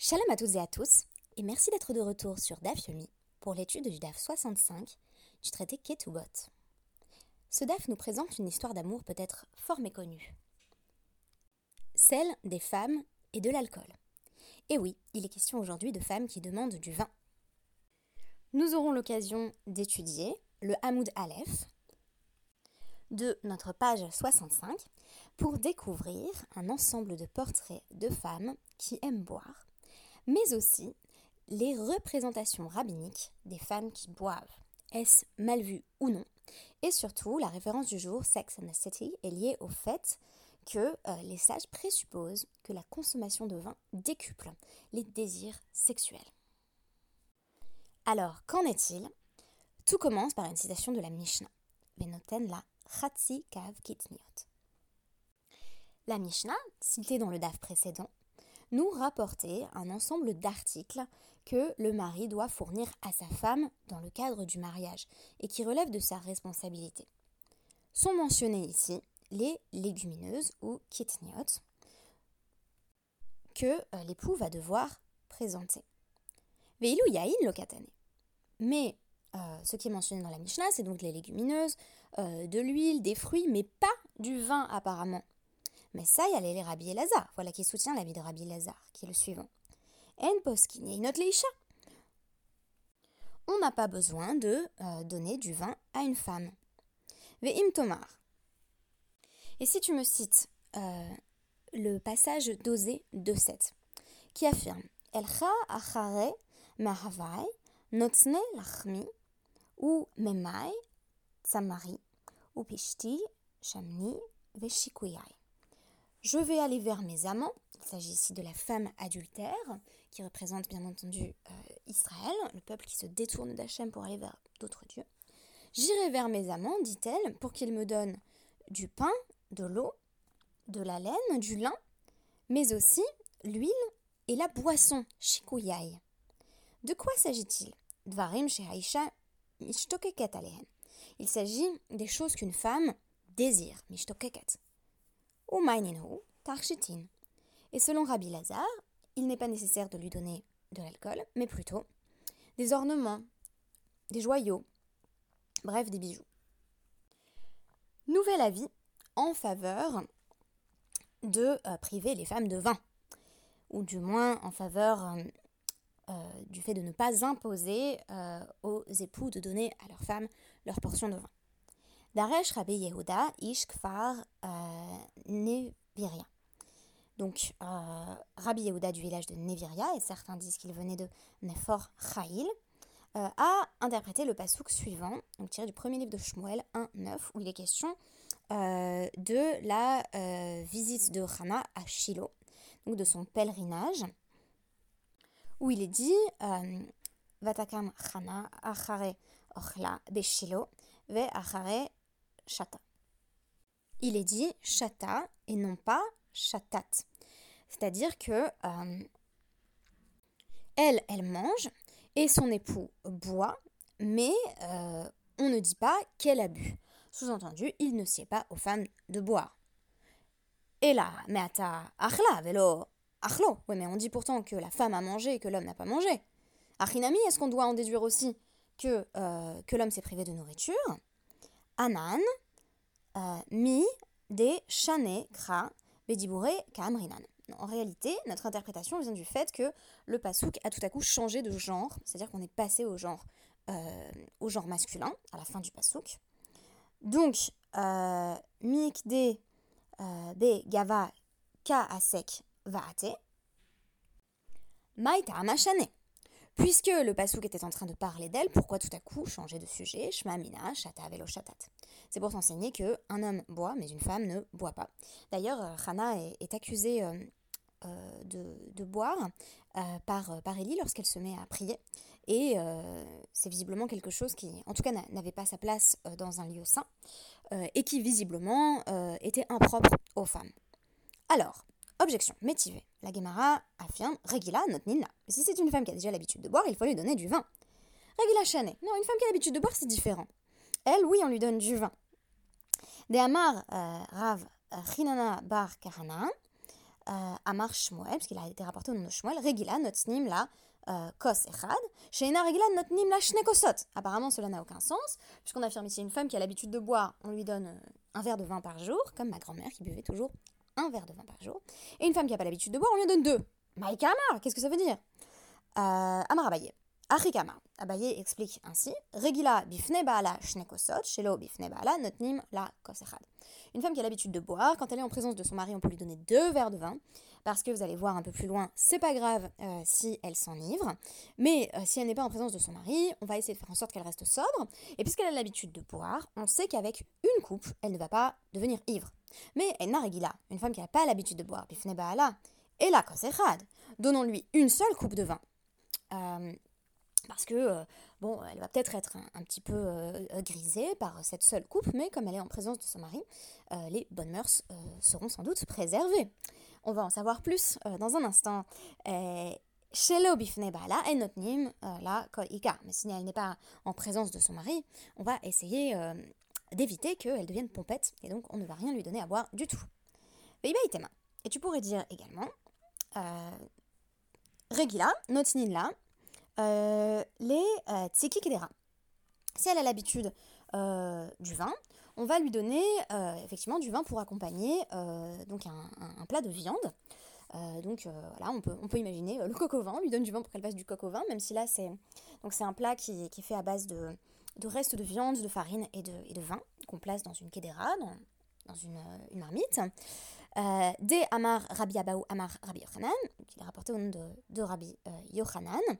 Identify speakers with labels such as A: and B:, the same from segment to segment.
A: Shalom à toutes et à tous, et merci d'être de retour sur DAF Yomi pour l'étude du DAF 65 du traité Ketubot. Ce DAF nous présente une histoire d'amour peut-être fort méconnue. Celle des femmes et de l'alcool. Et oui, il est question aujourd'hui de femmes qui demandent du vin. Nous aurons l'occasion d'étudier le Hamoud Aleph de notre page 65 pour découvrir un ensemble de portraits de femmes qui aiment boire mais aussi les représentations rabbiniques des femmes qui boivent. Est-ce mal vu ou non? Et surtout, la référence du jour, Sex and the City, est liée au fait que euh, les sages présupposent que la consommation de vin décuple les désirs sexuels. Alors, qu'en est-il? Tout commence par une citation de la Mishnah. Venoten la Chatsi Kav Kitniot. La Mishnah, citée dans le DAF précédent, nous rapporter un ensemble d'articles que le mari doit fournir à sa femme dans le cadre du mariage et qui relèvent de sa responsabilité. Sont mentionnées ici les légumineuses ou kitniot que euh, l'époux va devoir présenter. Veilu yaïn lokatane. Mais euh, ce qui est mentionné dans la Mishnah, c'est donc les légumineuses, euh, de l'huile, des fruits, mais pas du vin apparemment. Mais ça, il y a les Rabbi Elazar, voilà qui soutient l'avis de Rabbi Elazar, qui est le suivant. En poskin notre leisha. On n'a pas besoin de euh, donner du vin à une femme. Ve'im tomar. Et si tu me cites euh, le passage d'Osée 2.7, qui affirme Elcha achare mahavai notzne lachmi ou memai tsamari ou pishti shamni veshikuyai. Je vais aller vers mes amants. Il s'agit ici de la femme adultère, qui représente bien entendu euh, Israël, le peuple qui se détourne d'Hachem pour aller vers d'autres dieux. J'irai vers mes amants, dit-elle, pour qu'ils me donnent du pain, de l'eau, de la laine, du lin, mais aussi l'huile et la boisson, shikuyai. De quoi s'agit-il? Dvarim shehaisha Il s'agit des choses qu'une femme désire, mishtokeket. Et selon Rabbi Lazare, il n'est pas nécessaire de lui donner de l'alcool, mais plutôt des ornements, des joyaux, bref, des bijoux. Nouvel avis en faveur de euh, priver les femmes de vin, ou du moins en faveur euh, euh, du fait de ne pas imposer aux époux de donner à leurs femmes leur portion de vin. Daresh Rabbi Yehuda Ish Kfar euh, Neviria. Donc, euh, Rabbi Yehuda du village de Neviria, et certains disent qu'il venait de Nefor Chail, euh, a interprété le pasouk suivant, tiré du premier livre de Shmuel 1.9, où il est question de la visite de Hana à Shiloh, donc de son pèlerinage, où il est dit Vatakam Hana achare ochla beshilo ve achare chata. Il est dit chata et non pas chatat. C'est-à-dire que euh, elle, elle mange et son époux boit, mais euh, on ne dit pas qu'elle a bu. Sous-entendu, il ne sied pas aux femmes de boire. Et là, mais ata achla, velo, achlo. Oui, mais on dit pourtant que la femme a mangé et que l'homme n'a pas mangé. Achinami, est-ce qu'on doit en déduire aussi que, euh, que l'homme s'est privé de nourriture? Anan, euh, mi, de, chane, kra, bedibure, kamrinan. En réalité, notre interprétation vient du fait que le pasouk a tout à coup changé de genre, c'est-à-dire qu'on est passé au genre, euh, masculin à la fin du pasouk. Donc, euh, mik de be gava ka asek vaate, maita amachane. Puisque le pasouk était en train de parler d'elle, pourquoi tout à coup changer de sujet? Shmamina, shata velo. C'est pour s'enseigner que un homme boit, mais une femme ne boit pas. D'ailleurs, euh, Hana est, accusée euh, euh, de, boire par, par lorsqu'elle se met à prier. Et c'est visiblement quelque chose qui, en tout cas, n'avait pas sa place dans un lieu saint, et qui visiblement était impropre aux femmes. Alors, Objection, métivée. La Gemara affirme Regila not nina. Si c'est une femme qui a déjà l'habitude de boire, il faut lui donner du vin. Regila chané. Non, une femme qui a l'habitude de boire, c'est différent. Elle, oui, on lui donne du vin. De Amar euh, Rav Chinana Bar Kahana, Amar Shmuel, parce qu'il a été rapporté au nom de Shmuel, Regila notnim la kos echad, sheina regila notnim la shnekosot. Apparemment, cela n'a aucun sens, puisqu'on affirme ici une femme qui a l'habitude de boire, on lui donne un verre de vin par jour, comme ma grand-mère qui buvait toujours un verre de vin par jour. Et une femme qui n'a pas l'habitude de boire, on lui en donne deux. Maïka Amar, qu'est-ce que ça veut dire? Euh, Amar Abaye. Achikama. Abaye explique ainsi Regila bifne baala shnekosot, shelo bifne baala notnim la kosechad. Une femme qui a l'habitude de boire, quand elle est en présence de son mari, on peut lui donner deux verres de vin, parce que vous allez voir un peu plus loin, c'est pas grave euh, si elle s'enivre, mais euh, si elle n'est pas en présence de son mari, on va essayer de faire en sorte qu'elle reste sobre, et puisqu'elle a l'habitude de boire, on sait qu'avec une coupe, elle ne va pas devenir ivre. Mais Enna Regila, une femme qui n'a pas l'habitude de boire, bifne baala, et la kosechad, donnons-lui une seule coupe de vin. Euh, parce que, euh, bon, elle va peut-être être un, petit peu euh, grisée par cette seule coupe, mais comme elle est en présence de son mari, les bonnes mœurs seront sans doute préservées. On va en savoir plus dans un instant. Shelo bifne bala et notnim la kolika. Mais si elle n'est pas en présence de son mari, on va essayer d'éviter qu'elle devienne pompette, et donc on ne va rien lui donner à boire du tout. Et tu pourrais dire également Regila, là, euh, les euh. Si elle a l'habitude euh, du vin, on va lui donner effectivement du vin pour accompagner donc un, plat de viande. donc voilà, on peut, on peut imaginer le coq au vin, on lui donne du vin pour qu'elle fasse du coq au vin, même si là c'est c'est un plat qui, est fait à base de, de restes de viande, de farine et de, vin qu'on place dans une kedera, dans, une, une marmite. Euh, Amar Rabbi Abaou Amar Rabbi Yochanan, qui est rapporté au nom de, de Rabbi euh.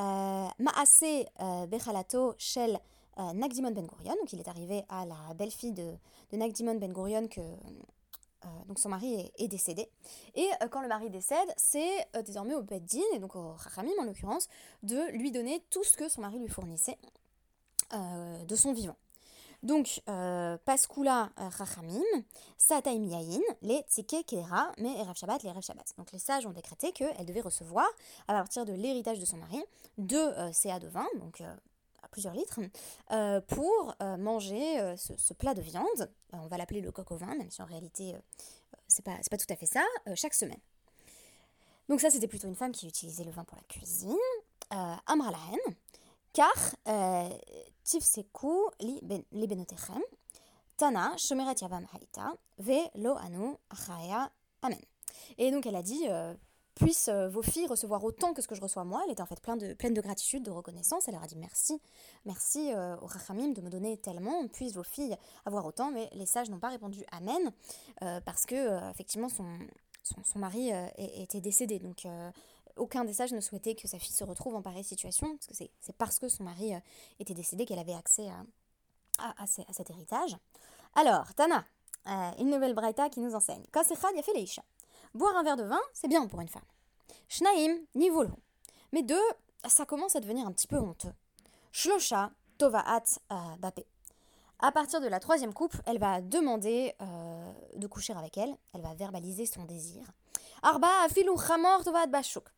A: Euh, Maase Bechalato Shel Nagdimon Ben Gurion, donc il est arrivé à la belle-fille de, Nagdimon Ben Gurion que donc son mari est, décédé. Et quand le mari décède, c'est désormais au Beddin, et donc au Rachamim en l'occurrence, de lui donner tout ce que son mari lui fournissait de son vivant. Donc, euh, Paskula euh, Rachamim, Sataim Yain, les Tzike Kera, mais Erev Shabbat, les Erev Shabbat. Donc, les sages ont décrété qu'elle devait recevoir, à partir de l'héritage de son mari, deux euh, CA de vin, donc à plusieurs litres, pour manger ce, plat de viande. on va l'appeler le coq au vin, même si en réalité, c'est pas, pas tout à fait ça, chaque semaine. Donc, ça, c'était plutôt une femme qui utilisait le vin pour la cuisine. Amra Lahen, car euh, تفسكوا لبنوتكم ben, TANA شمرت YAVAM محيتا VE LO ANU أخايا AMEN. Et donc elle a dit euh, puissent euh, vos filles recevoir autant que ce que je reçois moi. Elle était en fait pleine de, gratitude, de reconnaissance. Elle leur a dit merci, merci au Rachamim de me donner tellement, puissent vos filles avoir autant. Mais les sages n'ont pas répondu Amen, parce que effectivement son, son mari était décédé. Donc aucun des sages ne souhaitait que sa fille se retrouve en pareille situation, parce que c'est parce que son mari euh, était décédé qu'elle avait accès à, cet héritage. Alors, Tana, euh, une nouvelle braïta qui nous enseigne. Boire un verre de vin, c'est bien pour une femme. Shnaim, nivolo. Mais deux, ça commence à devenir un petit peu honteux. Shlosha, tovaat, euh, bapé. À partir de la troisième coupe, elle va demander de coucher avec elle, elle va verbaliser son désir. Arba afilu chamor tovaat bashuk.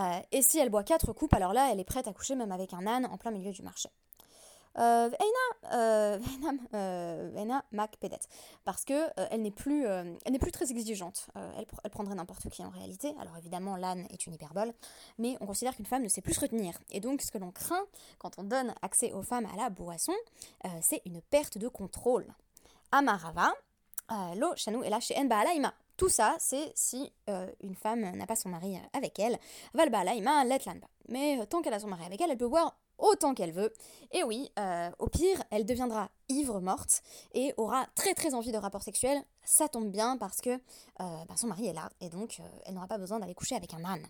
A: Euh, et si elle boit quatre coupes, alors là, elle est prête à coucher même avec un âne en plein milieu du marché. Euh, euh, Mac Pedet, parce que elle n'est plus, elle n'est plus très exigeante. Elle, prendrait n'importe qui en réalité. Alors évidemment, l'âne est une hyperbole, mais on considère qu'une femme ne sait plus se retenir. Et donc, ce que l'on craint quand on donne accès aux femmes à la boisson, c'est une perte de contrôle. Amarava, lo shanu et la chez Baalaima. Tout ça, c'est si euh, une femme n'a pas son mari euh, avec elle. Valbala, ima, letlanba. Mais euh, tant qu'elle a son mari avec elle, elle peut boire autant qu'elle veut. Et oui, au pire, elle deviendra ivre morte et aura très très envie de rapport sexuel. Ça tombe bien parce que bah, son mari est là et donc elle n'aura pas besoin d'aller coucher avec un âne.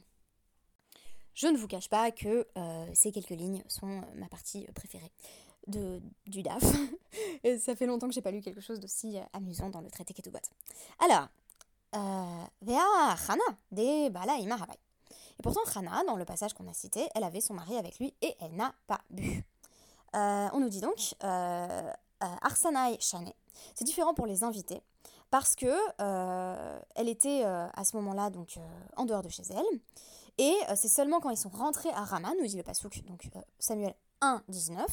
A: Je ne vous cache pas que ces quelques lignes sont ma partie préférée de, du DAF. et ça fait longtemps que j'ai pas lu quelque chose d'aussi amusant dans le traité Ketubot. Alors, euh, et pourtant, Hana, dans le passage qu'on a cité, elle avait son mari avec lui et elle n'a pas bu. Euh, on nous dit donc euh, Arsanai Shane. C'est différent pour les invités parce que elle était à ce moment-là donc en dehors de chez elle et c'est seulement quand ils sont rentrés à Rama, nous dit le pasouk, donc Samuel 1 19,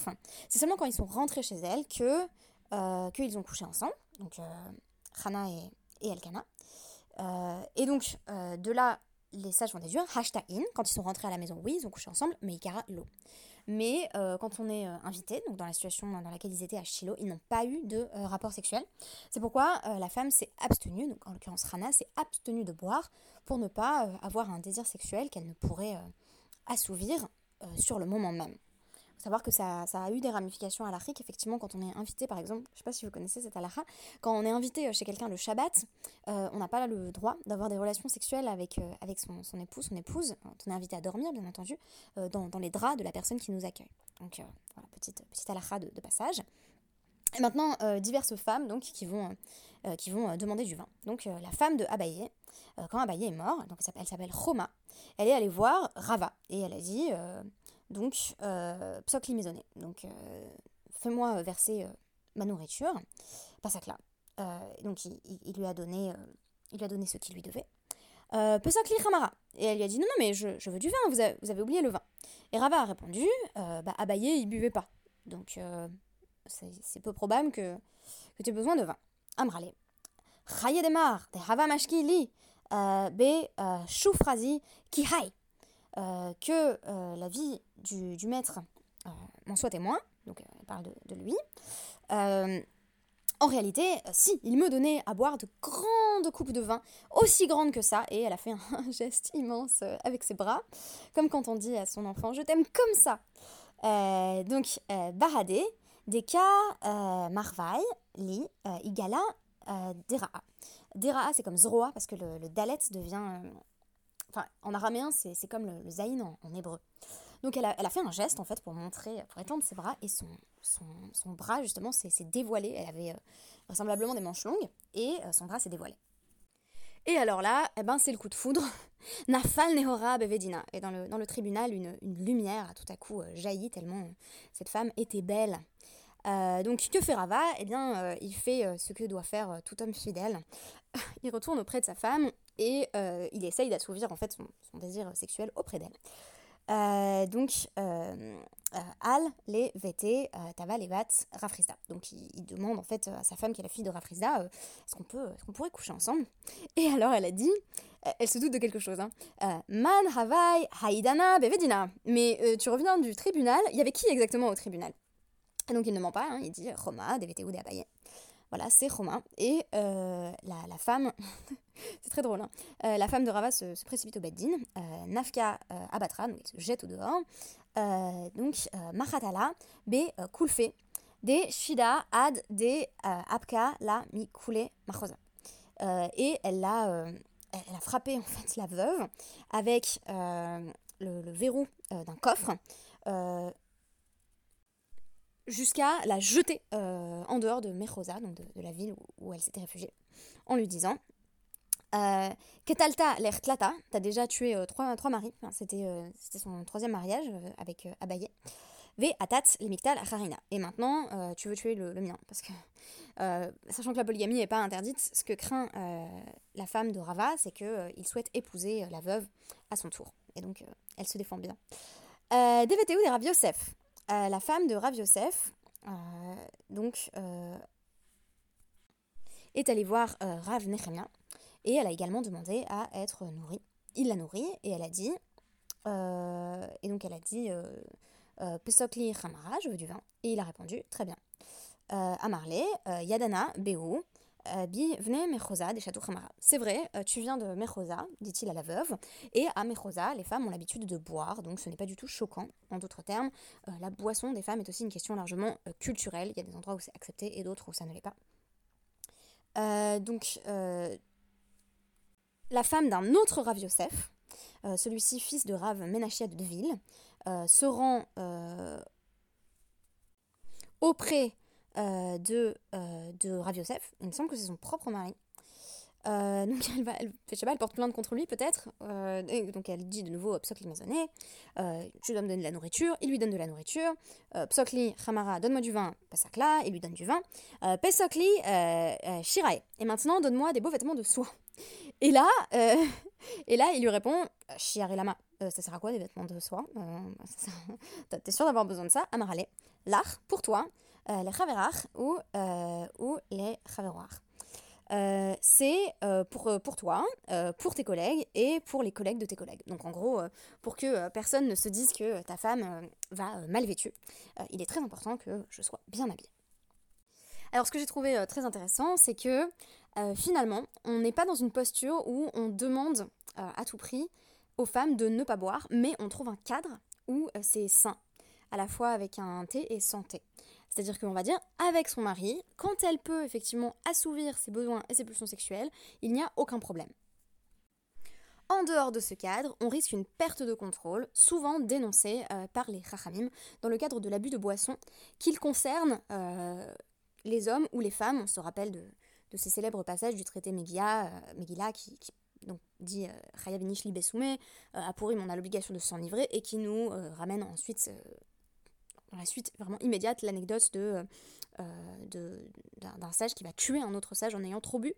A: c'est seulement quand ils sont rentrés chez elle que qu'ils ont couché ensemble, donc Hana et, et Elkana. Et donc, de là, les sages vont déduire in, quand ils sont rentrés à la maison, oui, ils ont couché ensemble, mais Ikara, l'eau. Mais quand on est invité, donc dans la situation dans laquelle ils étaient à Shiloh, ils n'ont pas eu de rapport sexuel. C'est pourquoi la femme s'est abstenue, donc en l'occurrence Rana s'est abstenue de boire pour ne pas avoir un désir sexuel qu'elle ne pourrait assouvir sur le moment même savoir que ça, a eu des ramifications à l'Afrique. Effectivement, quand on est invité, par exemple, je ne sais pas si vous connaissez cette halakha, quand on est invité euh, chez quelqu'un le Shabbat, euh, on n'a pas le droit d'avoir des relations sexuelles avec, euh, avec son, son, époux, son épouse. On est invité à dormir, bien entendu, dans, dans, les draps de la personne qui nous accueille. Donc, voilà, petite, petite halakha de, passage. Et maintenant, diverses femmes donc, qui vont, qui vont demander du vin. Donc, la femme de Abaye, quand Abaye est mort, donc elle s'appelle Roma, elle est allée voir Rava et elle a dit donc, euh, psokli maisonné. Donc, euh, fais-moi verser euh, ma nourriture. Pas ça que là. donc, il, lui a donné, il lui a donné ce qu'il lui devait. Euh, Pesokli. Et elle lui a dit Non, non, mais je, je veux du vin, vous avez, vous avez, oublié le vin. Et Rava a répondu Bah, Abaye, il buvait pas. Donc, c'est peu probable que, que tu aies besoin de vin. Amrale. Chaye demar, de Rava mashki li, be choufrazi ki hai. Euh, que euh, la vie du, maître euh, m'en soit témoin, donc elle parle de, lui. en réalité, si, il me donnait à boire de grandes coupes de vin, aussi grandes que ça, et elle a fait un geste immense avec ses bras, comme quand on dit à son enfant Je t'aime comme ça. donc, Baradé, Deka, Marvaï, Li, Igala, Deraa. Deraa, c'est comme Zroa, parce que le, le Dalet devient en araméen, c'est comme le, zaïn en, hébreu. Donc elle a, fait un geste en fait pour montrer, pour étendre ses bras et son, bras justement s'est dévoilé. Elle avait euh, vraisemblablement des manches longues et euh, son bras s'est dévoilé. Et alors là, eh ben, c'est le coup de foudre. Nafal Nehora Bevedina. Et dans le, dans le tribunal, une, lumière a tout à coup euh, jailli tellement cette femme était belle. Donc que fait Rava? Eh bien, il fait ce que doit faire tout homme fidèle. il retourne auprès de sa femme et euh, il essaye d'assouvir en fait son, désir sexuel auprès d'elle. Euh, donc, euh, Al, les VT, Tava, les Rafrizda. Donc, il, demande en fait à sa femme, qui est la fille de Rafrizda, est-ce qu'on peut, est qu'on pourrait coucher ensemble? Et alors, elle a dit, elle se doute de quelque chose, hein, Man Havai Haidana Bevedina. Mais tu reviens du tribunal, il y avait qui exactement au tribunal? Et donc, il ne ment pas, hein, il dit Roma, DVT ou Abaye. Voilà, c'est Romain. Et euh, la, femme, c'est très drôle, hein. euh, la femme de Rava se, précipite au Beddin. Euh, Nafka abattra, donc elle se jette au dehors. donc, Mahatala, B. Kulfe, des Shida, Ad, des Apka, la Mi Kule, Machosa. et elle a, elle a frappé en la veuve avec le, verrou d'un coffre jusqu'à la jeter euh, en dehors de Mechosa, donc de, la ville où, elle s'était réfugiée, en lui disant euh, Ketalta l'ertlata, t'as déjà tué euh, trois, trois maris, c'était son troisième mariage avec Abaye. Ve atat lemiktal harina. Et maintenant, tu veux tuer le, mien. Parce que, sachant que la polygamie n'est pas interdite, ce que craint la femme de Rava, c'est qu'il souhaite épouser la veuve à son tour. Et donc, elle se défend bien. Euh, DVTU des Rav Yosef. Euh, la femme de Rav Yosef, euh, euh, est allée voir Rav Nechemia et elle a également demandé à être nourrie. Il l'a nourrie et elle a dit, et donc elle a dit, Pesokli Chamara, je veux du vin. Et il a répondu, très bien. Amarle, Yadana, Beou, euh, Mechosa des châteaux Khamara. C'est vrai, euh, tu viens de Mechosa, dit-il à la veuve, et à Mechosa, les femmes ont l'habitude de boire, donc ce n'est pas du tout choquant. En d'autres termes, euh, la boisson des femmes est aussi une question largement culturelle. Il y a des endroits où c'est accepté et d'autres où ça ne l'est pas. donc, la femme d'un autre Rav Yosef, celui-ci fils de Rav Menachia de Deville, se rend auprès euh, de, euh, de. Il me semble que c'est son propre mari. Euh, donc elle, va, elle, je sais pas, elle porte plainte contre lui peut-être. donc elle dit de nouveau Psokli maisonné, tu dois me donner de la nourriture. Il lui donne de la nourriture. Psokli Hamara, donne-moi du vin. Pasakla, il lui donne du vin. Pesokli Shirae. Et maintenant donne-moi des beaux vêtements de soie. Et là, et là il lui répond Shiare Lama. ça sert à quoi des vêtements de soie? T'es sûr d'avoir besoin de ça? Amarale. L'art pour toi. Euh, les chaverach ou, euh, ou les chaveroir. c'est pour, pour toi, pour tes collègues et pour les collègues de tes collègues. Donc en gros, pour que personne ne se dise que ta femme va mal vêtue, il est très important que je sois bien habillée. Alors ce que j'ai trouvé très intéressant, c'est que finalement, on n'est pas dans une posture où on demande à tout prix aux femmes de ne pas boire, mais on trouve un cadre où c'est sain, à la fois avec un thé et sans thé. C'est-à-dire qu'on va dire avec son mari, quand elle peut effectivement assouvir ses besoins et ses pulsions sexuelles, il n'y a aucun problème. En dehors de ce cadre, on risque une perte de contrôle, souvent dénoncée euh, par les Chachamim, dans le cadre de l'abus de boisson, qu'il concerne euh, les hommes ou les femmes. On se rappelle de, ces célèbres passages du traité Megillah, euh, qui, donc, dit Chayavinish Libesume, à Purim on a l'obligation de s'enivrer, et qui nous ramène ensuite dans la suite vraiment immédiate l'anecdote de, euh, d'un sage qui va tuer un autre sage en ayant trop bu.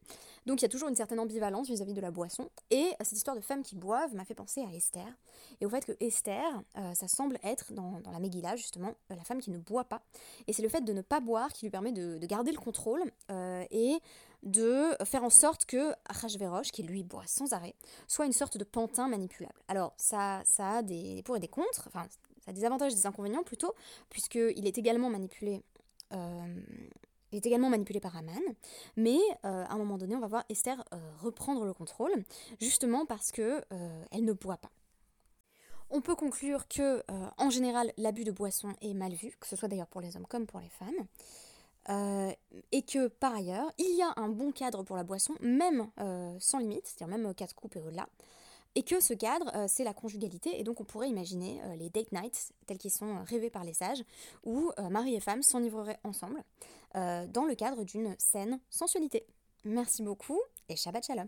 A: Donc il y a toujours une certaine ambivalence vis-à-vis de la boisson. Et cette histoire de femmes qui boivent m'a fait penser à Esther. Et au fait que Esther, euh, ça semble être dans, la Megillah justement, euh, la femme qui ne boit pas. Et c'est le fait de ne pas boire qui lui permet de, garder le contrôle et de faire en sorte que Achashverosh, qui lui boit sans arrêt, soit une sorte de pantin manipulable. Alors ça, ça a des pour et des contre, enfin a des avantages et des inconvénients plutôt, puisqu'il est également manipulé. Euh, il est également manipulé par Aman, mais euh, à un moment donné, on va voir Esther euh, reprendre le contrôle, justement parce que elle ne boit pas. On peut conclure que, en général, l'abus de boisson est mal vu, que ce soit d'ailleurs pour les hommes comme pour les femmes, et que par ailleurs, il y a un bon cadre pour la boisson, même sans limite, c'est-à-dire même 4 coupes et au-delà, et que ce cadre, euh, c'est la conjugalité, et donc on pourrait imaginer euh, les date nights, tels qu'ils sont euh, rêvés par les sages, où mari et femme s'enivreraient ensemble, dans le cadre d'une saine sensualité. Merci beaucoup, et Shabbat Shalom